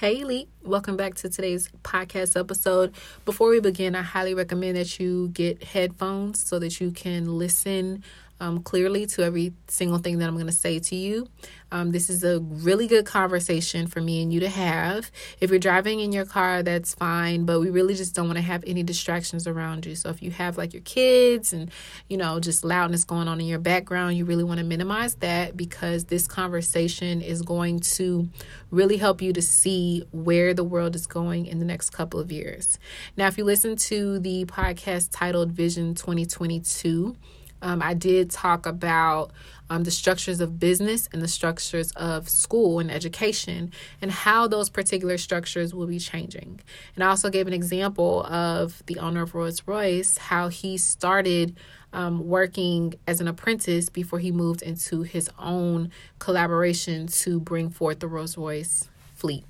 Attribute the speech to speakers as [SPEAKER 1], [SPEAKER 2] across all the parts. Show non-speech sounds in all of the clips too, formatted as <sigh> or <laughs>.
[SPEAKER 1] Hey, Elite. Welcome back to today's podcast episode. Before we begin, I highly recommend that you get headphones so that you can listen um, clearly to every single thing that I'm going to say to you. Um, this is a really good conversation for me and you to have. If you're driving in your car, that's fine, but we really just don't want to have any distractions around you. So if you have like your kids and, you know, just loudness going on in your background, you really want to minimize that because this conversation is going to really help you to see where the world is going in the next couple of years. Now, if you listen to the podcast titled Vision 2022, um, I did talk about um, the structures of business and the structures of school and education and how those particular structures will be changing. And I also gave an example of the owner of Rolls Royce, how he started um, working as an apprentice before he moved into his own collaboration to bring forth the Rolls Royce fleet.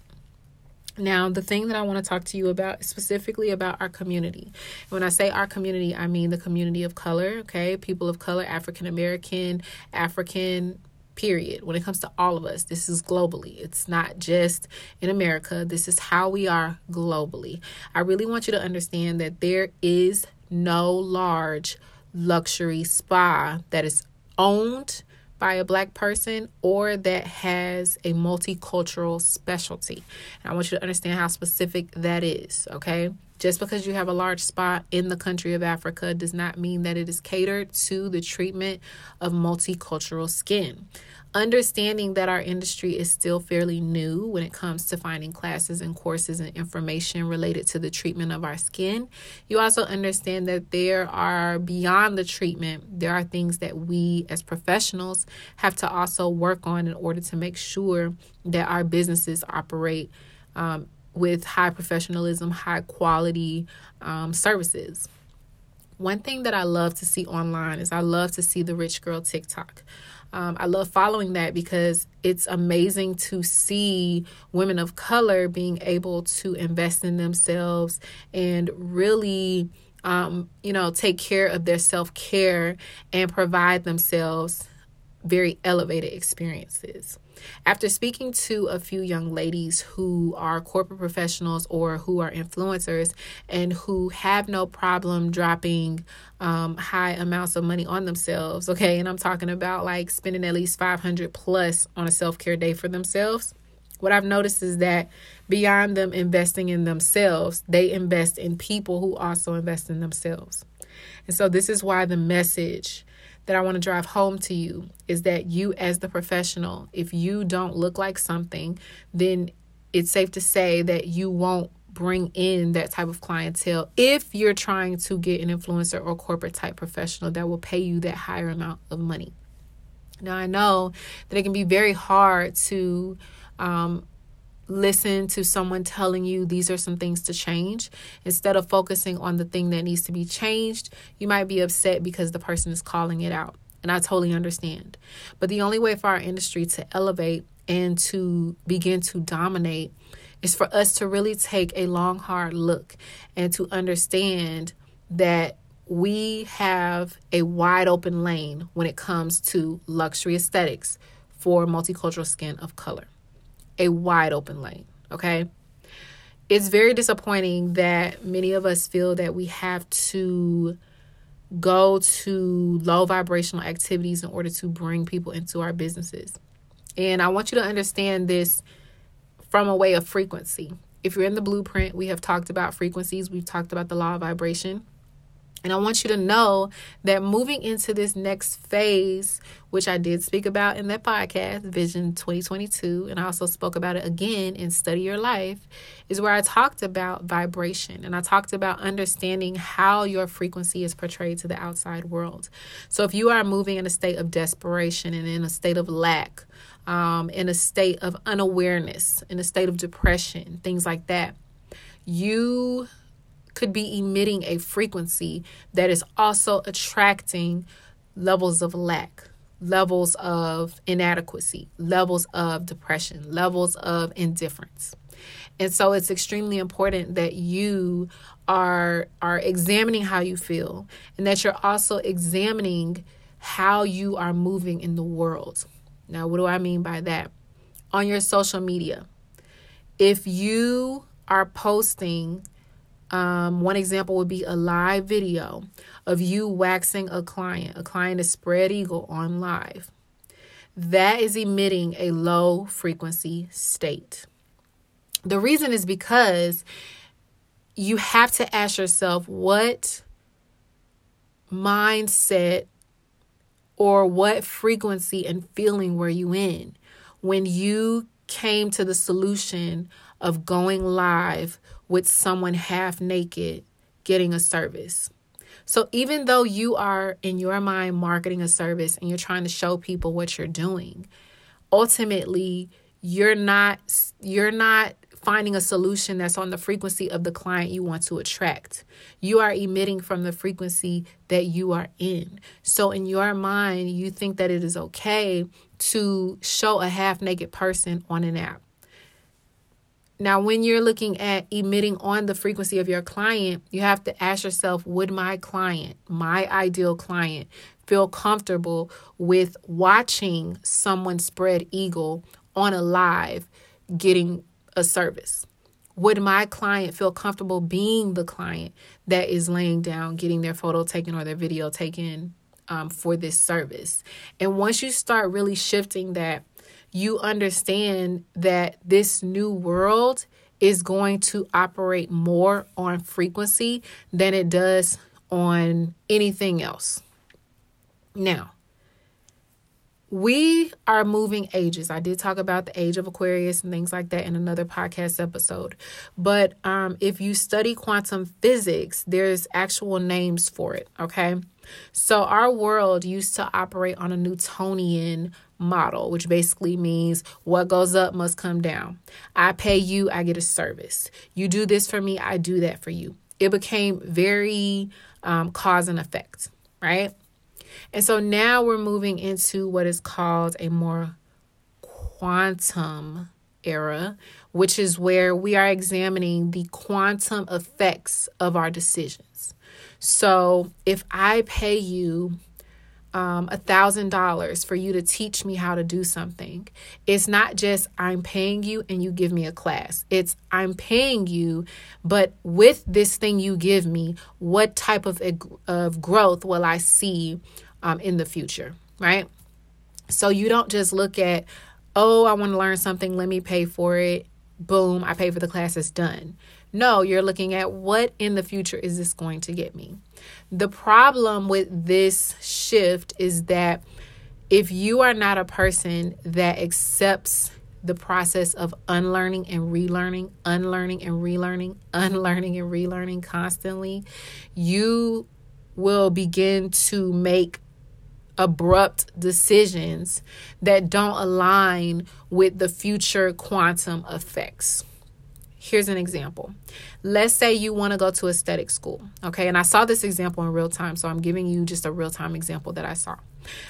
[SPEAKER 1] Now, the thing that I want to talk to you about specifically about our community. When I say our community, I mean the community of color, okay? People of color, African American, African, period. When it comes to all of us, this is globally. It's not just in America. This is how we are globally. I really want you to understand that there is no large luxury spa that is owned by a black person or that has a multicultural specialty. And I want you to understand how specific that is, okay? Just because you have a large spot in the country of Africa does not mean that it is catered to the treatment of multicultural skin understanding that our industry is still fairly new when it comes to finding classes and courses and information related to the treatment of our skin. You also understand that there are beyond the treatment, there are things that we as professionals have to also work on in order to make sure that our businesses operate um, with high professionalism, high quality um, services. One thing that I love to see online is I love to see the rich girl TikTok. Um, I love following that because it's amazing to see women of color being able to invest in themselves and really, um, you know, take care of their self care and provide themselves very elevated experiences. After speaking to a few young ladies who are corporate professionals or who are influencers and who have no problem dropping um, high amounts of money on themselves, okay, and I'm talking about like spending at least 500 plus on a self care day for themselves. What I've noticed is that beyond them investing in themselves, they invest in people who also invest in themselves. And so, this is why the message that I want to drive home to you is that you, as the professional, if you don't look like something, then it's safe to say that you won't bring in that type of clientele if you're trying to get an influencer or corporate type professional that will pay you that higher amount of money. Now, I know that it can be very hard to um, listen to someone telling you these are some things to change. Instead of focusing on the thing that needs to be changed you might be upset because the person is calling it out. And i totally understand. But the only way for our industry to elevate and to begin to dominate is for us to really take a long hard look and to understand that we have a wide open lane when it comes to luxury aesthetics for multicultural skin of color a wide open lane. Okay. It's very disappointing that many of us feel that we have to go to low vibrational activities in order to bring people into our businesses. And I want you to understand this from a way of frequency. If you're in the blueprint, we have talked about frequencies, we've talked about the law of vibration. And I want you to know that moving into this next phase, which I did speak about in that podcast, Vision 2022, and I also spoke about it again in Study Your Life, is where I talked about vibration and I talked about understanding how your frequency is portrayed to the outside world. So if you are moving in a state of desperation and in a state of lack, um, in a state of unawareness, in a state of depression, things like that, you could be emitting a frequency that is also attracting levels of lack, levels of inadequacy, levels of depression, levels of indifference. And so it's extremely important that you are are examining how you feel and that you're also examining how you are moving in the world. Now, what do I mean by that? On your social media, if you are posting, um, one example would be a live video of you waxing a client. A client is spread eagle on live. That is emitting a low frequency state. The reason is because you have to ask yourself what mindset or what frequency and feeling were you in when you came to the solution of going live with someone half naked getting a service. So even though you are in your mind marketing a service and you're trying to show people what you're doing, ultimately you're not you're not finding a solution that's on the frequency of the client you want to attract. You are emitting from the frequency that you are in. So, in your mind, you think that it is okay to show a half naked person on an app. Now, when you're looking at emitting on the frequency of your client, you have to ask yourself would my client, my ideal client, feel comfortable with watching someone spread eagle on a live getting a service? Would my client feel comfortable being the client that is laying down, getting their photo taken or their video taken um, for this service? And once you start really shifting that, you understand that this new world is going to operate more on frequency than it does on anything else. Now, we are moving ages. I did talk about the age of Aquarius and things like that in another podcast episode. But um, if you study quantum physics, there's actual names for it. Okay. So our world used to operate on a Newtonian model, which basically means what goes up must come down. I pay you, I get a service. You do this for me, I do that for you. It became very um, cause and effect, right? And so now we're moving into what is called a more quantum era, which is where we are examining the quantum effects of our decisions. So if I pay you um, a thousand dollars for you to teach me how to do something. It's not just I'm paying you and you give me a class. It's I'm paying you, but with this thing you give me, what type of of growth will I see um, in the future, right? So you don't just look at, oh, I want to learn something, let me pay for it. Boom, I pay for the class, it's done. No, you're looking at what in the future is this going to get me? The problem with this shift is that if you are not a person that accepts the process of unlearning and relearning, unlearning and relearning, <laughs> unlearning and relearning constantly, you will begin to make abrupt decisions that don't align with the future quantum effects. Here's an example. Let's say you want to go to aesthetic school, okay? And I saw this example in real time, so I'm giving you just a real time example that I saw.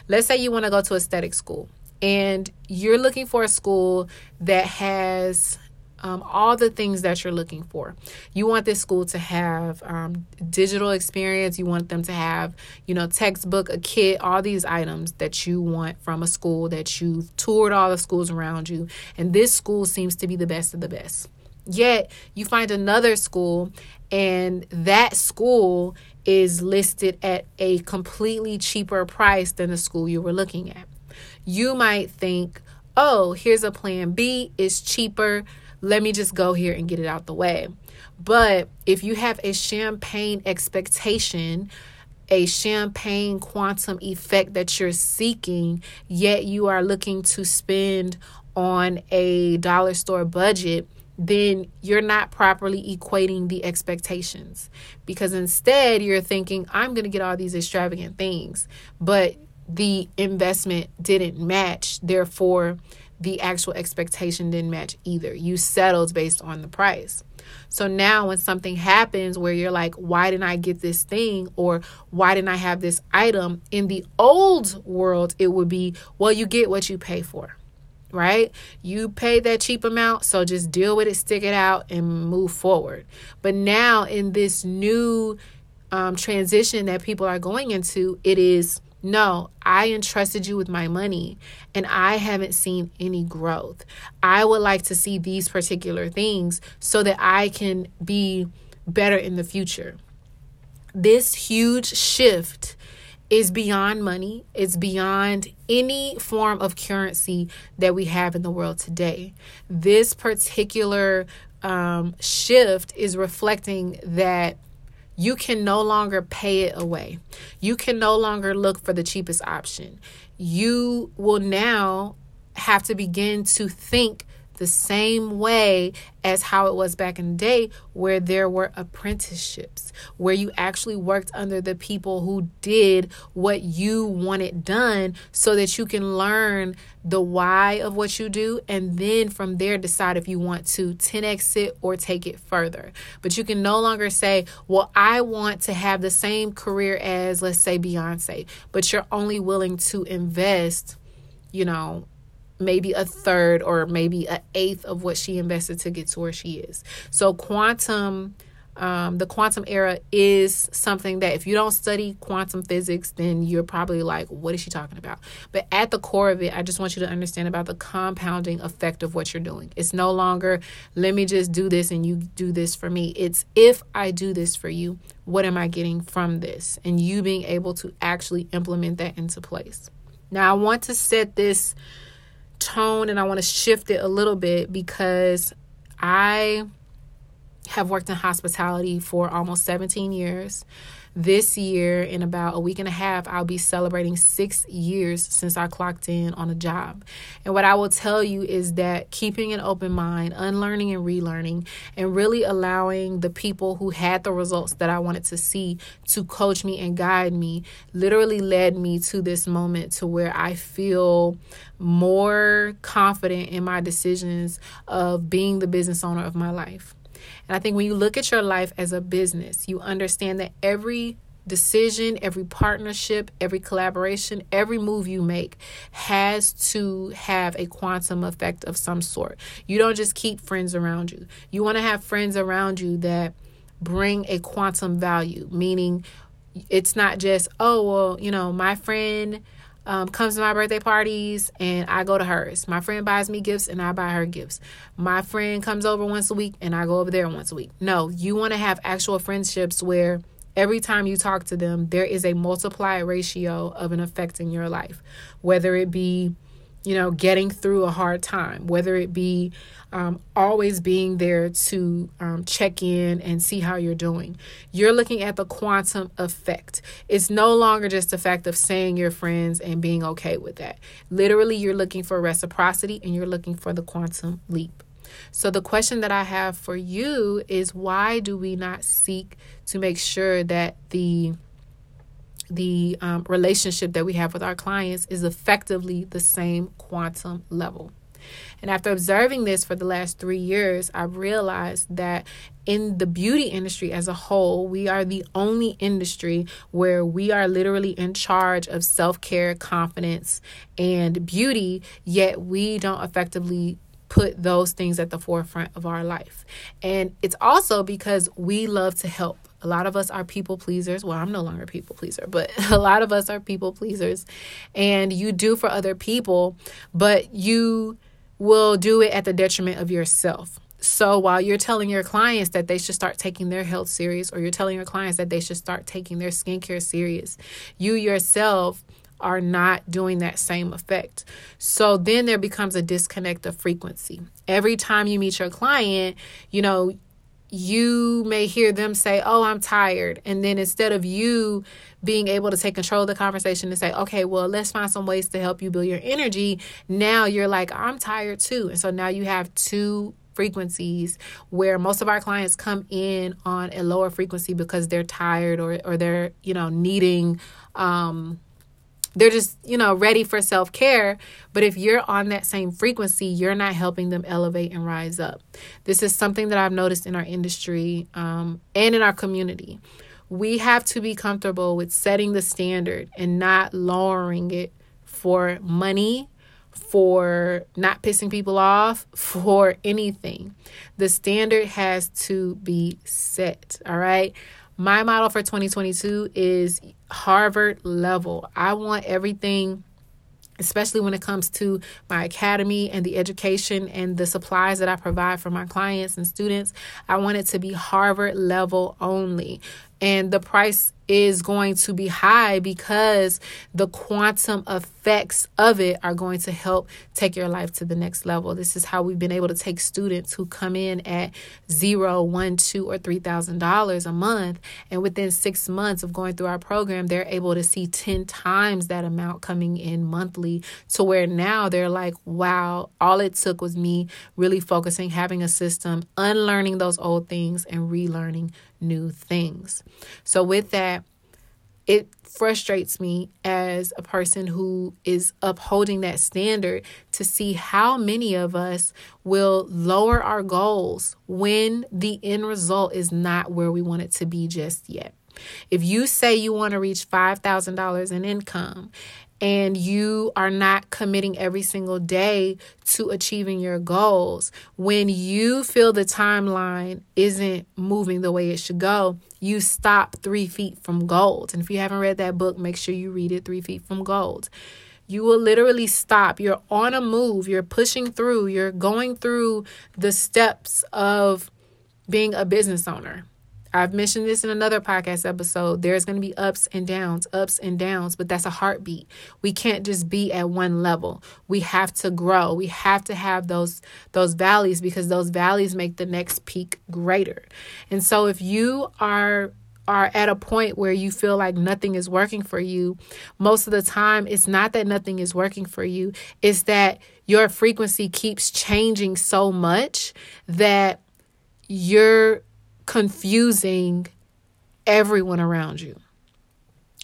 [SPEAKER 1] Let's say you want to go to aesthetic school and you're looking for a school that has um, all the things that you're looking for. You want this school to have um, digital experience. You want them to have, you know, textbook, a kit, all these items that you want from a school that you've toured all the schools around you. And this school seems to be the best of the best. Yet you find another school, and that school is listed at a completely cheaper price than the school you were looking at. You might think, oh, here's a plan B, it's cheaper let me just go here and get it out the way. But if you have a champagne expectation, a champagne quantum effect that you're seeking, yet you are looking to spend on a dollar store budget, then you're not properly equating the expectations. Because instead, you're thinking, I'm going to get all these extravagant things, but the investment didn't match. Therefore, the actual expectation didn't match either. You settled based on the price. So now when something happens where you're like, why didn't I get this thing? Or why didn't I have this item? In the old world, it would be, well, you get what you pay for, right? You pay that cheap amount, so just deal with it, stick it out, and move forward. But now in this new um, transition that people are going into, it is No, I entrusted you with my money and I haven't seen any growth. I would like to see these particular things so that I can be better in the future. This huge shift is beyond money, it's beyond any form of currency that we have in the world today. This particular um, shift is reflecting that you can no longer pay it away. You can no longer look for the cheapest option. You will now have to begin to think the same way as how it was back in the day, where there were apprenticeships, where you actually worked under the people who did what you wanted done so that you can learn the why of what you do and then from there decide if you want to 10x it or take it further. But you can no longer say, Well, I want to have the same career as, let's say, Beyonce, but you're only willing to invest, you know, maybe a third or maybe an eighth of what she invested to get to where she is. So quantum um, the quantum era is something that if you don't study quantum physics, then you're probably like, what is she talking about? But at the core of it, I just want you to understand about the compounding effect of what you're doing. It's no longer, let me just do this and you do this for me. It's if I do this for you, what am I getting from this? And you being able to actually implement that into place. Now, I want to set this tone and I want to shift it a little bit because I have worked in hospitality for almost 17 years. This year, in about a week and a half, I'll be celebrating six years since I clocked in on a job. And what I will tell you is that keeping an open mind, unlearning and relearning, and really allowing the people who had the results that I wanted to see to coach me and guide me literally led me to this moment to where I feel more confident in my decisions of being the business owner of my life. And I think when you look at your life as a business, you understand that every decision, every partnership, every collaboration, every move you make has to have a quantum effect of some sort. You don't just keep friends around you. You want to have friends around you that bring a quantum value, meaning it's not just, oh, well, you know, my friend um, comes to my birthday parties and I go to hers. My friend buys me gifts and I buy her gifts. My friend comes over once a week and I go over there once a week. No, you want to have actual friendships where every time you talk to them, there is a multiplied ratio of an effect in your life, whether it be you know, getting through a hard time, whether it be um, always being there to um, check in and see how you're doing. You're looking at the quantum effect. It's no longer just the fact of saying you're friends and being okay with that. Literally, you're looking for reciprocity and you're looking for the quantum leap. So, the question that I have for you is why do we not seek to make sure that the the um, relationship that we have with our clients is effectively the same quantum level. And after observing this for the last three years, I've realized that in the beauty industry as a whole, we are the only industry where we are literally in charge of self care, confidence, and beauty, yet we don't effectively put those things at the forefront of our life. And it's also because we love to help. A lot of us are people pleasers. Well, I'm no longer a people pleaser, but <laughs> a lot of us are people pleasers. And you do for other people, but you will do it at the detriment of yourself. So while you're telling your clients that they should start taking their health serious, or you're telling your clients that they should start taking their skincare serious, you yourself are not doing that same effect. So then there becomes a disconnect of frequency. Every time you meet your client, you know, you may hear them say, Oh, I'm tired. And then instead of you being able to take control of the conversation and say, Okay, well, let's find some ways to help you build your energy, now you're like, I'm tired too. And so now you have two frequencies where most of our clients come in on a lower frequency because they're tired or, or they're, you know, needing um they're just, you know, ready for self care. But if you're on that same frequency, you're not helping them elevate and rise up. This is something that I've noticed in our industry um, and in our community. We have to be comfortable with setting the standard and not lowering it for money, for not pissing people off, <laughs> for anything. The standard has to be set, all right? My model for 2022 is Harvard level. I want everything especially when it comes to my academy and the education and the supplies that I provide for my clients and students. I want it to be Harvard level only. And the price is going to be high because the quantum effects of it are going to help take your life to the next level. This is how we've been able to take students who come in at zero, one, two, or three thousand dollars a month, and within six months of going through our program, they're able to see 10 times that amount coming in monthly to where now they're like, wow, all it took was me really focusing, having a system, unlearning those old things, and relearning new things. So, with that, it frustrates me as a person who is upholding that standard to see how many of us will lower our goals when the end result is not where we want it to be just yet. If you say you want to reach $5,000 in income and you are not committing every single day to achieving your goals, when you feel the timeline isn't moving the way it should go, you stop three feet from gold. And if you haven't read that book, make sure you read it Three Feet from Gold. You will literally stop. You're on a move, you're pushing through, you're going through the steps of being a business owner. I've mentioned this in another podcast episode. There's going to be ups and downs, ups and downs, but that's a heartbeat. We can't just be at one level. We have to grow. We have to have those those valleys because those valleys make the next peak greater. And so if you are are at a point where you feel like nothing is working for you, most of the time it's not that nothing is working for you, it's that your frequency keeps changing so much that you're confusing everyone around you.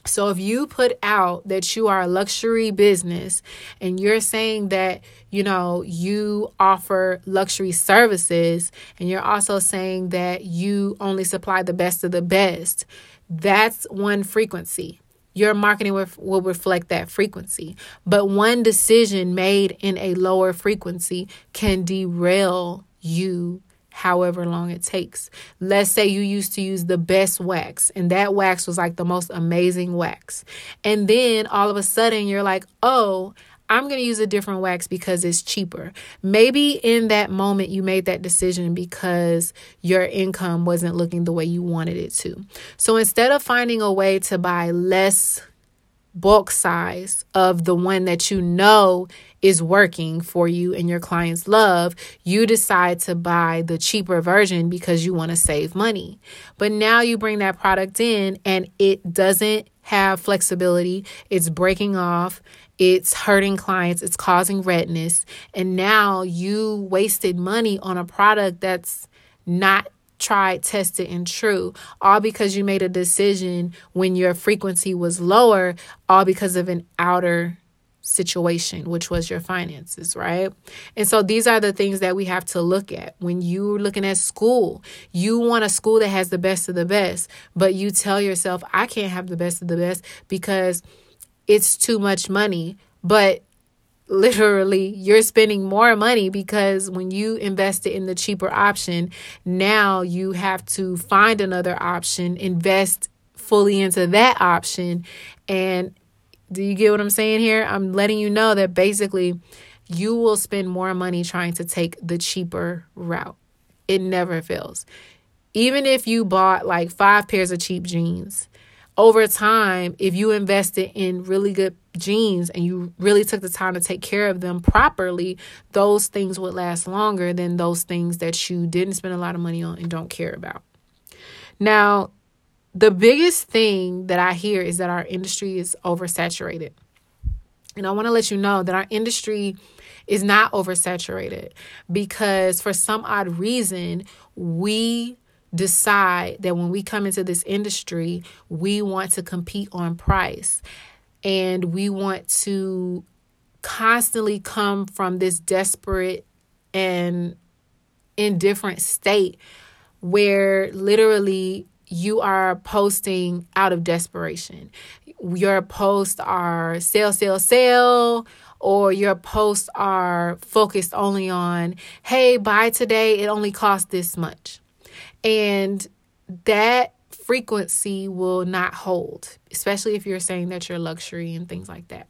[SPEAKER 1] So if you put out that you are a luxury business and you're saying that, you know, you offer luxury services and you're also saying that you only supply the best of the best, that's one frequency. Your marketing will, reflect that frequency. But one decision made in a lower frequency can derail you however long it takes. Let's say you used to use the best wax, and that wax was like the most amazing wax. And then all of a sudden, you're like, oh, I'm going to use a different wax because it's cheaper. Maybe in that moment you made that decision because your income wasn't looking the way you wanted it to. So instead of finding a way to buy less bulk size of the one that you know is working for you and your clients love, you decide to buy the cheaper version because you want to save money. But now you bring that product in and it doesn't have flexibility, it's breaking off, it's hurting clients, it's causing redness, and now you wasted money on a product that's not tried, tested, and true, all because you made a decision when your frequency was lower, all because of an outer situation, which was your finances, right? And so these are the things that we have to look at. When you're looking at school, you want a school that has the best of the best, but you tell yourself, I can't have the best of the best because it's too much money. But literally you're spending more money because when you invested in the cheaper option, now you have to find another option, invest fully into that option. And do you get what I'm saying here? I'm letting you know that basically you will spend more money trying to take the cheaper route. It never fails. Even if you bought like five pairs of cheap jeans, over time, if you invested in really good jeans and you really took the time to take care of them properly, those things would last longer than those things that you didn't spend a lot of money on and don't care about. Now, the biggest thing that I hear is that our industry is oversaturated. And I want to let you know that our industry is not oversaturated because for some odd reason, we decide that when we come into this industry, we want to compete on price and we want to constantly come from this desperate and indifferent state where literally you are posting out of desperation. Your posts are sale, sale, sale, or your posts are focused only on, hey, buy today, it only costs this much. And that frequency will not hold, especially if you're saying that you're luxury and things like that.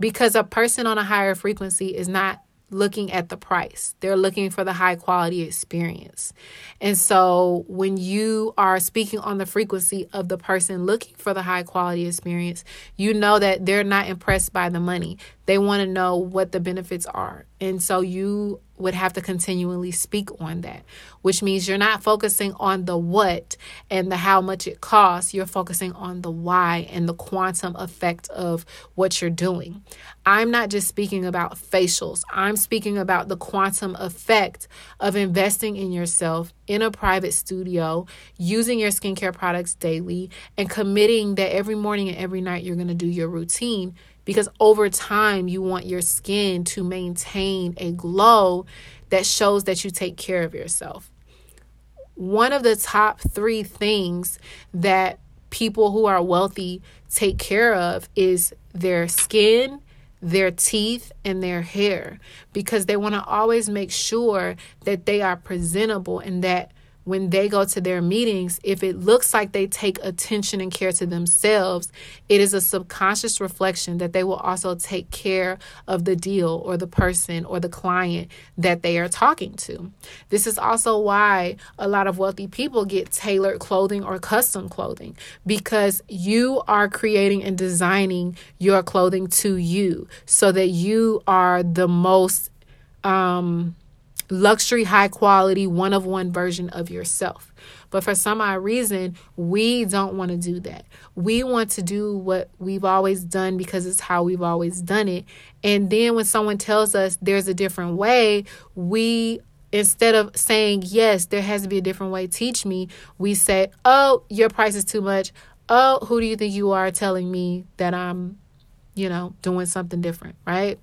[SPEAKER 1] Because a person on a higher frequency is not looking at the price. They're looking for the high quality experience. And so when you are speaking on the frequency of the person looking for the high quality experience, you know that they're not impressed by the money. They want to know what the benefits are. And so you would have to continually speak on that, which means you're not focusing on the what and the how much it costs. You're focusing on the why and the quantum effect of what you're doing. I'm not just speaking about facials, I'm speaking about the quantum effect of investing in yourself in a private studio, using your skincare products daily, and committing that every morning and every night you're going to do your routine because over time you want your skin to maintain a glow that shows that you take care of yourself. One of the top three things that people who are wealthy take care of is their skin, their teeth, and their hair because they want to always make sure that they are presentable and that when they go to their meetings, if it looks like they take attention and care to themselves, it is a subconscious reflection that they will also take care of the deal or the person or the client that they are talking to. This is also why a lot of wealthy people get tailored clothing or custom clothing because you are creating and designing your clothing to you so that you are the most um luxury, high quality, one of one version of yourself. But for some odd reason, we don't want to do that. We want to do what we've always done because it's how we've always done it. And then when someone tells us there's a different way, we instead of saying, Yes, there has to be a different way, teach me, we say, Oh, your price is too much. Oh, who do you think you are telling me that I'm, you know, doing something different, right?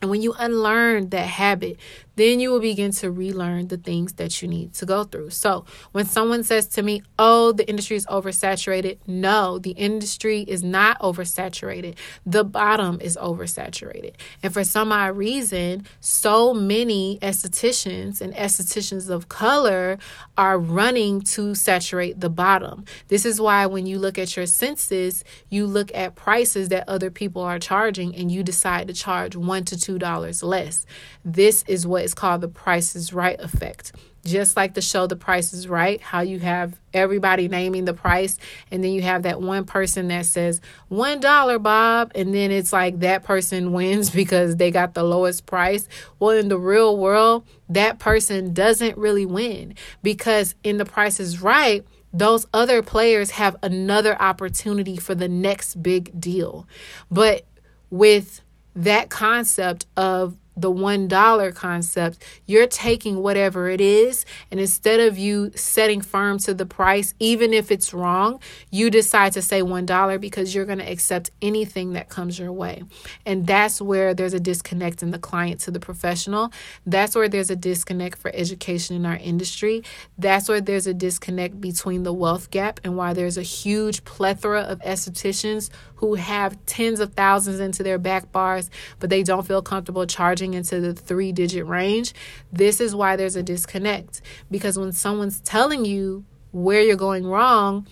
[SPEAKER 1] And when you unlearn that habit, then you will begin to relearn the things that you need to go through. So, when someone says to me, Oh, the industry is oversaturated, no, the industry is not oversaturated. The bottom is oversaturated. And for some odd reason, so many estheticians and estheticians of color are running to saturate the bottom. This is why when you look at your census, you look at prices that other people are charging and you decide to charge one to two dollars less. This is what is called the Price is Right effect. Just like the show The Price is Right, how you have everybody naming the price, and then you have that one person that says, $1, Bob, and then it's like that person <laughs> wins because they got the lowest price. Well, in the real world, that person doesn't really win because in The Price is Right, those other players have another opportunity for the next big deal. But with that concept of the $1 concept, you're taking whatever it is, and instead of you setting firm to the price, even if it's wrong, you decide to say $1 because you're going to accept anything that comes your way. And that's where there's a disconnect in the client to the professional. That's where there's a disconnect for education in our industry. That's where there's a disconnect between the wealth gap and why there's a huge plethora of estheticians who have tens of thousands into their back bars, but they don't feel comfortable charging into the three digit range. This is why there's a disconnect because when someone's telling you where you're going wrong,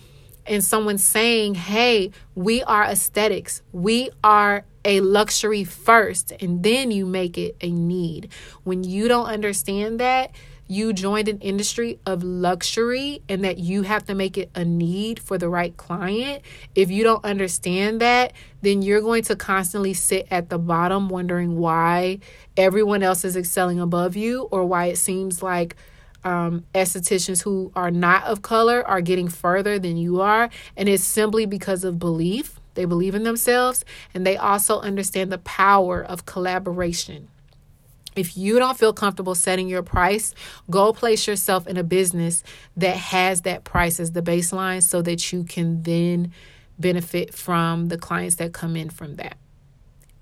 [SPEAKER 1] and someone's saying, hey, we are aesthetics, we are a luxury first, and then you make it a need. When you don't understand that, you joined an industry of luxury and that you have to make it a need for the right client, if you don't understand that, then you're going to constantly sit at the bottom wondering why everyone else is excelling above you or why it seems like um, estheticians who are not of color are getting further than you are. And it's simply because of belief. They believe in themselves and they also understand the power of collaboration. If you don't feel comfortable setting your price, go place yourself in a business that has that price as the baseline so that you can then benefit from the clients that come in from that.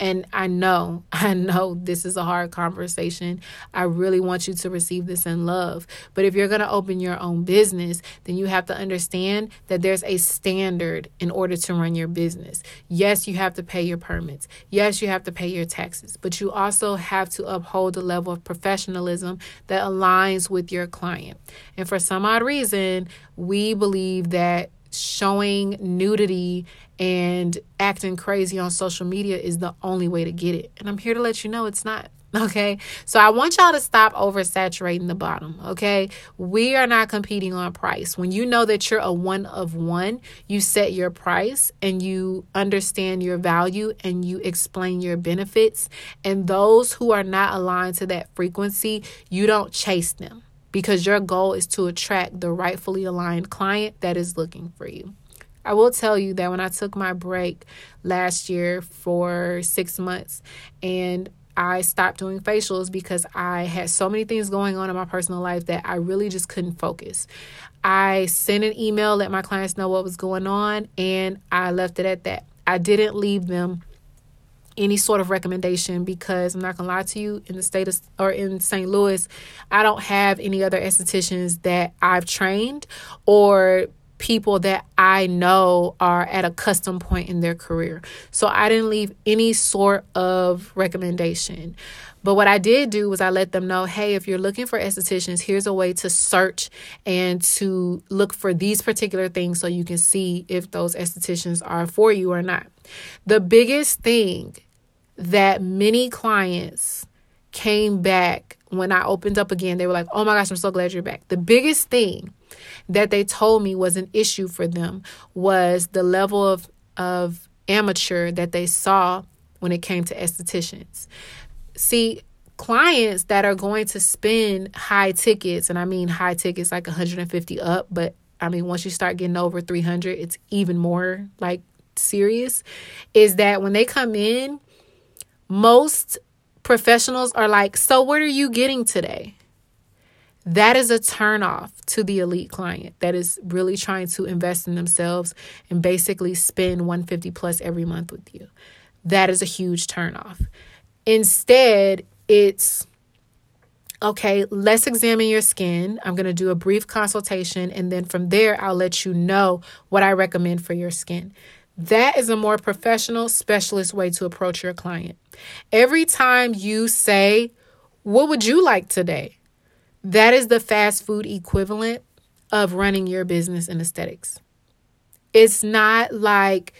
[SPEAKER 1] And I know, <laughs> I know this is a hard conversation. I really want you to receive this in love. But if you're going to open your own business, then you have to understand that there's a standard in order to run your business. Yes, you have to pay your permits. Yes, you have to pay your taxes. But you also have to uphold the level of professionalism that aligns with your client. And for some odd reason, we believe that showing nudity and acting crazy on social media is the only way to get it. And I'm here to let you know it's not. <laughs> Okay. So I want y'all to stop oversaturating the bottom. Okay. We are not competing on price. When you know that you're a one of one, you set your price and you understand your value and you explain your benefits. And those who are not aligned to that frequency, you don't chase them because your goal is to attract the rightfully aligned client that is looking for you. I will tell you that when I took my break last year for six months and I stopped doing facials because I had so many things going on in my personal life that I really just couldn't focus. I sent an email, let my clients know what was going on, and I left it at that. I didn't leave them any sort of recommendation because I'm not gonna lie to you in the state of or in St. Louis, I don't have any other estheticians that I've trained or people that I know are at a custom point in their career. So I didn't leave any sort of recommendation. But what I did do was I let them know hey, if you're looking for estheticians, here's a way to search and to look for these particular things so you can see if those estheticians are for you or not. The biggest thing that many clients came back when I opened up again, they were like, oh my gosh, I'm so glad you're back. The biggest thing that they told me was an issue for them was the level of, of amateur that they saw when it came to estheticians. See, clients that are going to spend high tickets, and I mean high tickets like 150 up, but I mean, once you start getting over 300, it's even more like serious, is that when they come in, most professionals are like, So, what are you getting today? That is a turnoff to the elite client that is really trying to invest in themselves and basically spend 150 plus every month with you. That is a huge turnoff. Instead, it's okay, let's examine your skin. I'm going to do a brief consultation, and then from there, I'll let you know what I recommend for your skin. That is a more professional, specialist way to approach your client. Every time you say, What would you like today? That is the fast food equivalent of running your business in aesthetics. It's not like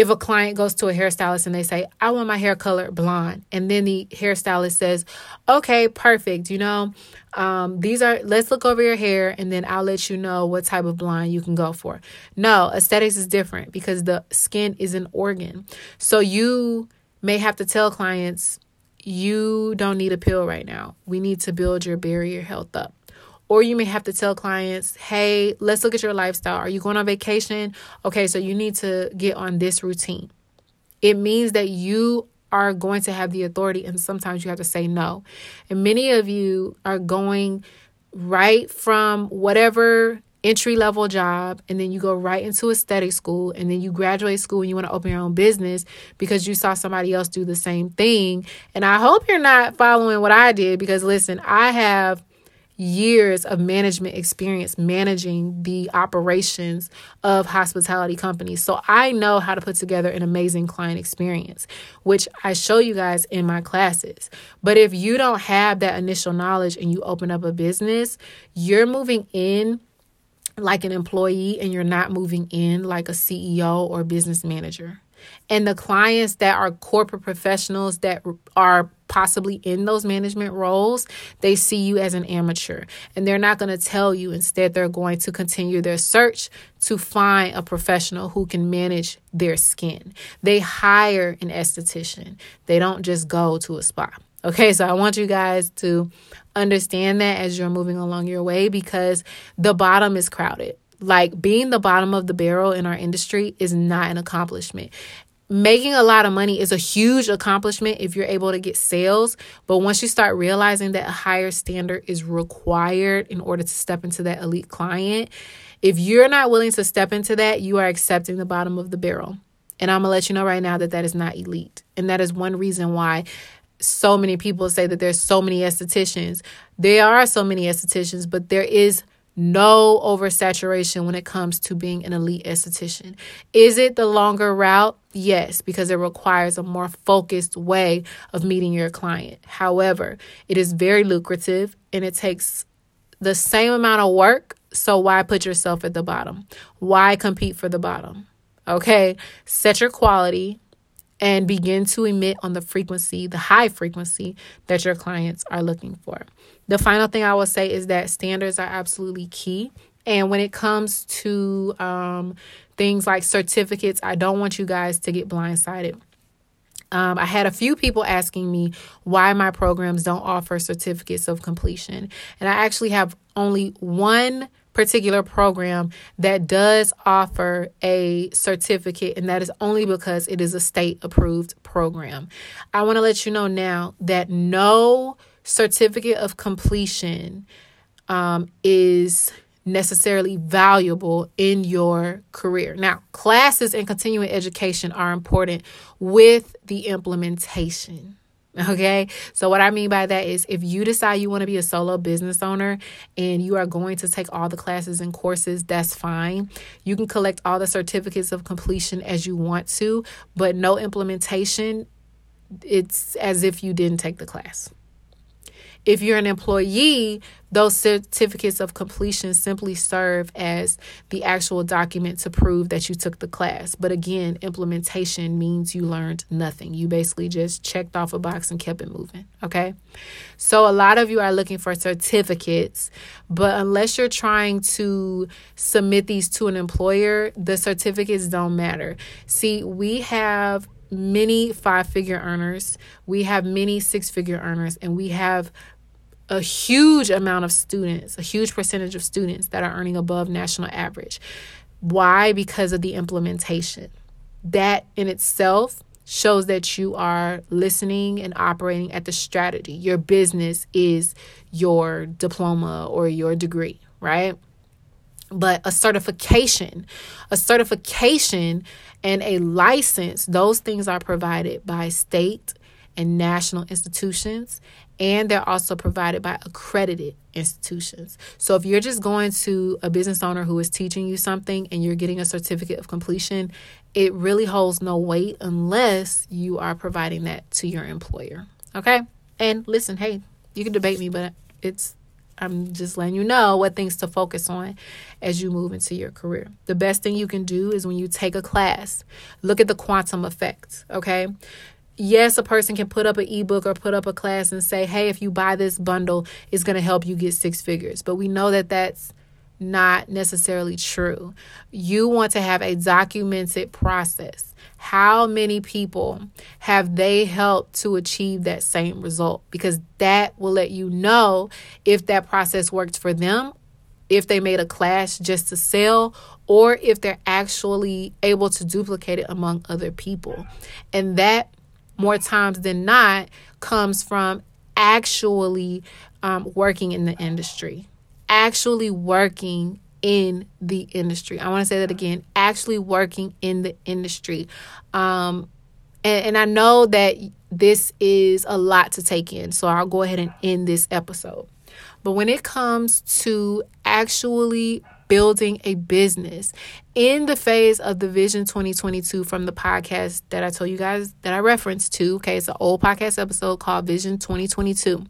[SPEAKER 1] if a client goes to a hairstylist and they say, I want my hair color blonde, and then the hairstylist says, Okay, perfect. You know, um, these are, let's look over your hair and then I'll let you know what type of blonde you can go for. No, aesthetics is different because the skin is an organ. So you may have to tell clients, you don't need a pill right now. We need to build your barrier health up. Or you may have to tell clients, hey, let's look at your lifestyle. Are you going on vacation? Okay, so you need to get on this routine. It means that you are going to have the authority, and sometimes you have to say no. And many of you are going right from whatever entry level job and then you go right into aesthetic school and then you graduate school and you want to open your own business because you saw somebody else do the same thing. And I hope you're not following what I did because listen, I have years of management experience managing the operations of hospitality companies. So I know how to put together an amazing client experience, which I show you guys in my classes. But if you don't have that initial knowledge and you open up a business, you're moving in like an employee and you're not moving in like a CEO or business manager. And the clients that are corporate professionals that are possibly in those management roles, they see you as an amateur and they're not going to tell you. Instead, they're going to continue their search to find a professional who can manage their skin. They hire an esthetician, they don't just go to a spa. Okay, so I want you guys to understand that as you're moving along your way because the bottom is crowded. Like being the bottom of the barrel in our industry is not an accomplishment. Making a lot of money is a huge accomplishment if you're able to get sales. But once you start realizing that a higher standard is required in order to step into that elite client, if you're not willing to step into that, you are accepting the bottom of the barrel. And I'm going to let you know right now that that is not elite. And that is one reason why so many people say that there's so many estheticians. There are so many estheticians, but there is no oversaturation when it comes to being an elite esthetician. Is it the longer route? Yes, because it requires a more focused way of meeting your client. However, it is very lucrative and it takes the same amount of work. So, why put yourself at the bottom? Why compete for the bottom? Okay, set your quality and begin to emit on the frequency, the high frequency that your clients are looking for. The final thing I will say is that standards are absolutely key. And when it comes to um, things like certificates, I don't want you guys to get blindsided. Um, I had a few people asking me why my programs don't offer certificates of completion. And I actually have only one particular program that does offer a certificate, and that is only because it is a state approved program. I want to let you know now that no certificate of completion um, is necessarily valuable in your career. Now, classes and continuing education are important with the implementation. Okay. So, what I mean by that is if you decide you want to be a solo business owner and you are going to take all the classes and courses, that's fine. You can collect all the certificates of completion as you want to, but no implementation, it's as if you didn't take the class. If you're an employee, those certificates of completion simply serve as the actual document to prove that you took the class. But again, implementation means you learned nothing. You basically just checked off a box and kept it moving. Okay. So a lot of you are looking for certificates, but unless you're trying to submit these to an employer, the certificates don't matter. See, we have many five figure earners, we have many six figure earners, and we have a huge amount of students, a huge percentage of students that are earning above national average. Why? Because of the implementation. That in itself shows that you are listening and operating at the strategy. Your business is your diploma or your degree, right? But a certification, a certification and a license, those things are provided by state and national institutions and they're also provided by accredited institutions. So if you're just going to a business owner who is teaching you something and you're getting a certificate of completion, it really holds no weight unless you are providing that to your employer. Okay? And listen, hey, you can debate me, but it's I'm just letting you know what things to focus on as you move into your career. The best thing you can do is when you take a class, look at the quantum effect, okay? yes, a person can put up an ebook or put up a class and say, hey, if you buy this bundle, it's going to help you get six figures. But we know that that's not necessarily true. You want to have a documented process. How many people have they helped to achieve that same result? Because that will let you know if that process worked for them, if they made a class just to sell, or if they're actually able to duplicate it among other people. And that more times than not comes from actually um, working in the industry, actually working in the industry. I want to say that again actually working in the industry. Um, and, and I know that this is a lot to take in, so I'll go ahead and end this episode. But when it comes to actually building a business in the phase of the Vision 2022 from the podcast that I told you guys that I referenced to. Okay, it's an old podcast episode called Vision 2022.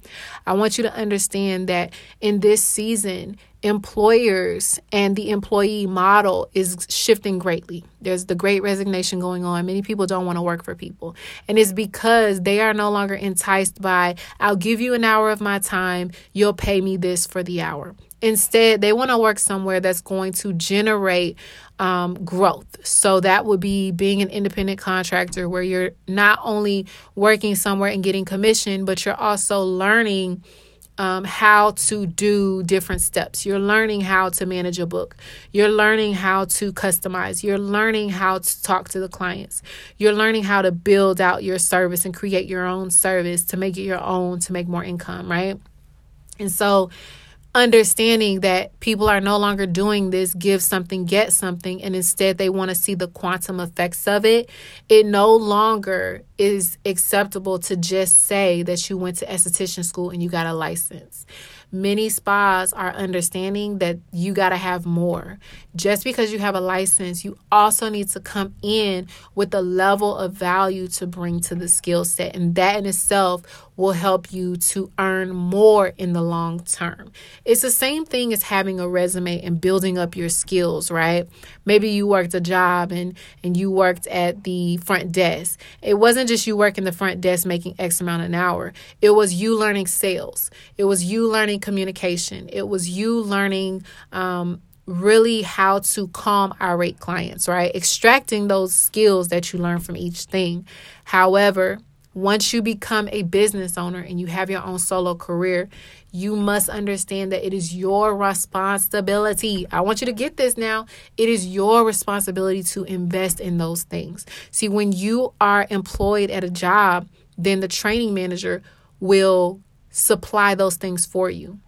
[SPEAKER 1] I want you to understand that in this season, employers and the employee model is shifting greatly. There's the great resignation going on. Many people don't want to work for people. And it's because they are no longer enticed by, I'll give you an hour of my time, you'll pay me this for the hour. Instead, they want to work somewhere that's going to generate um, growth. So that would be being an independent contractor where you're not only working somewhere and getting commission, but you're also learning. Um, how to do different steps. You're learning how to manage a book. You're learning how to customize. You're learning how to talk to the clients. You're learning how to build out your service and create your own service to make it your own to make more income, right? And so understanding that people are no longer doing this give something get something and instead they want to see the quantum effects of it it no longer is acceptable to just say that you went to esthetician school and you got a license many spas are understanding that you got to have more. Just because you have a license, you also need to come in with a level of value to bring to the skill set. And that in itself will help you to earn more in the long term. It's the same thing as having a resume and building up your skills, right? Maybe you worked a job and and you worked at the front desk. It wasn't just you working the front desk making X amount an hour. It was you learning sales. It was you learning communication. It was you learning um, really how to calm irate clients, right? Extracting those skills that you learn from each thing. However, once you become a business owner and you have your own solo career, you must understand that it is your responsibility. I want you to get this now. It is your responsibility to invest in those things. See, when you are employed at a job, then the training manager will supply those things for you.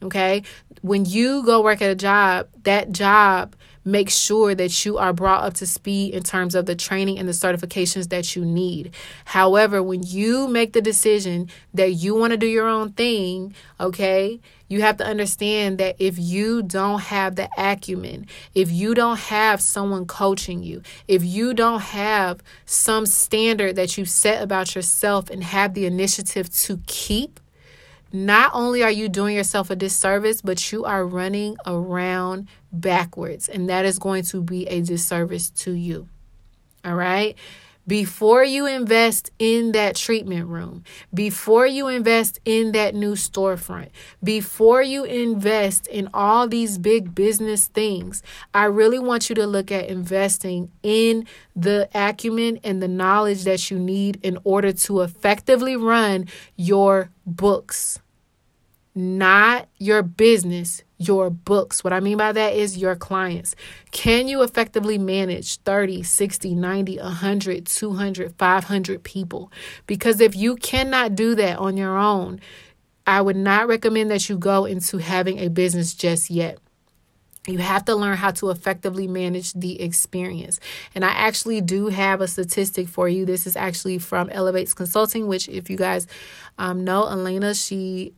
[SPEAKER 1] Okay? When you go work at a job, that job make sure that you are brought up to speed in terms of the training and the certifications that you need. However, when you make the decision that you want to do your own thing, okay, you have to understand that if you don't have the acumen, if you don't have someone coaching you, if you don't have some standard that you set about yourself and have the initiative to keep, not only are you doing yourself a disservice, but you are running around backwards, and that is going to be a disservice to you. All right. Before you invest in that treatment room, before you invest in that new storefront, before you invest in all these big business things, I really want you to look at investing in the acumen and the knowledge that you need in order to effectively run your books not your business, your books. What I mean by that is your clients. Can you effectively manage 30, 60, 90, 100, 200, 500 people? Because if you cannot do that on your own, I would not recommend that you go into having a business just yet. You have to learn how to effectively manage the experience. And I actually do have a statistic for you. This is actually from Elevates Consulting, which, if you guys um, know, Elena, she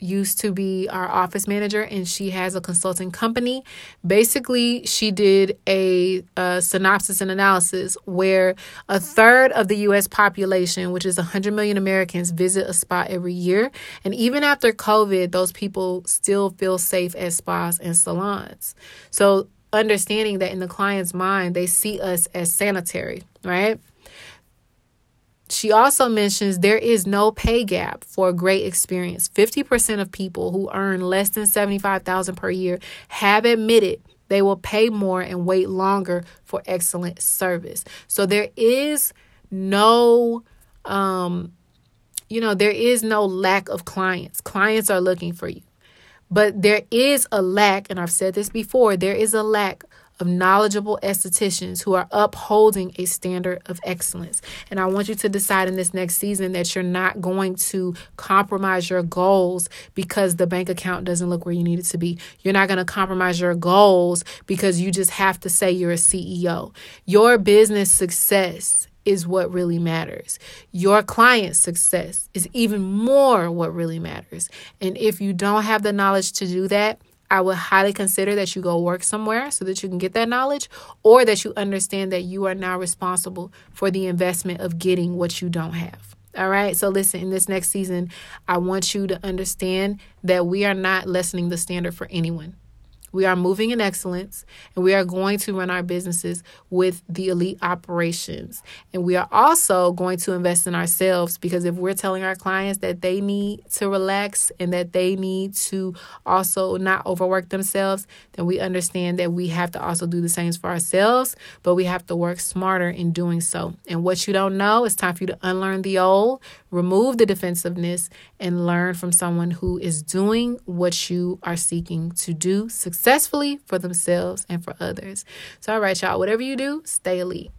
[SPEAKER 1] used to be our office manager and she has a consulting company. Basically, she did a, a, synopsis and analysis where a third of the US population, which is 100 million Americans, visit a spa every year. And even after COVID, those people still feel safe at spas and salons. So, understanding that in the client's mind, they see us as sanitary, right? She also mentions there is no pay gap for great experience. 50% of people who earn less than 75,000 per year have admitted they will pay more and wait longer for excellent service. So there is no um you know, there is no lack of clients. Clients are looking for you. But there is a lack, and I've said this before, there is a lack of knowledgeable estheticians who are upholding a standard of excellence. And I want you to decide in this next season that you're not going to compromise your goals because the bank account doesn't look where you need it to be. You're not going to compromise your goals because you just have to say you're a CEO. Your business success is what really matters. Your client's success is even more what really matters. And if you don't have the knowledge to do that, I would highly consider that you go work somewhere so that you can get that knowledge or that you understand that you are now responsible for the investment of getting what you don't have. All right. So, listen, in this next season, I want you to understand that we are not lessening the standard for anyone. We are moving in excellence and we are going to run our businesses with the elite operations. And we are also going to invest in ourselves because if we're telling our clients that they need to relax and that they need to also not overwork themselves, then we understand that we have to also do the same for ourselves, but we have to work smarter in doing so. And what you don't know, it's time for you to unlearn the old, remove the defensiveness, and learn from someone who is doing what you are seeking to do successfully for themselves and for others. So, all right, y'all, whatever you do, stay elite.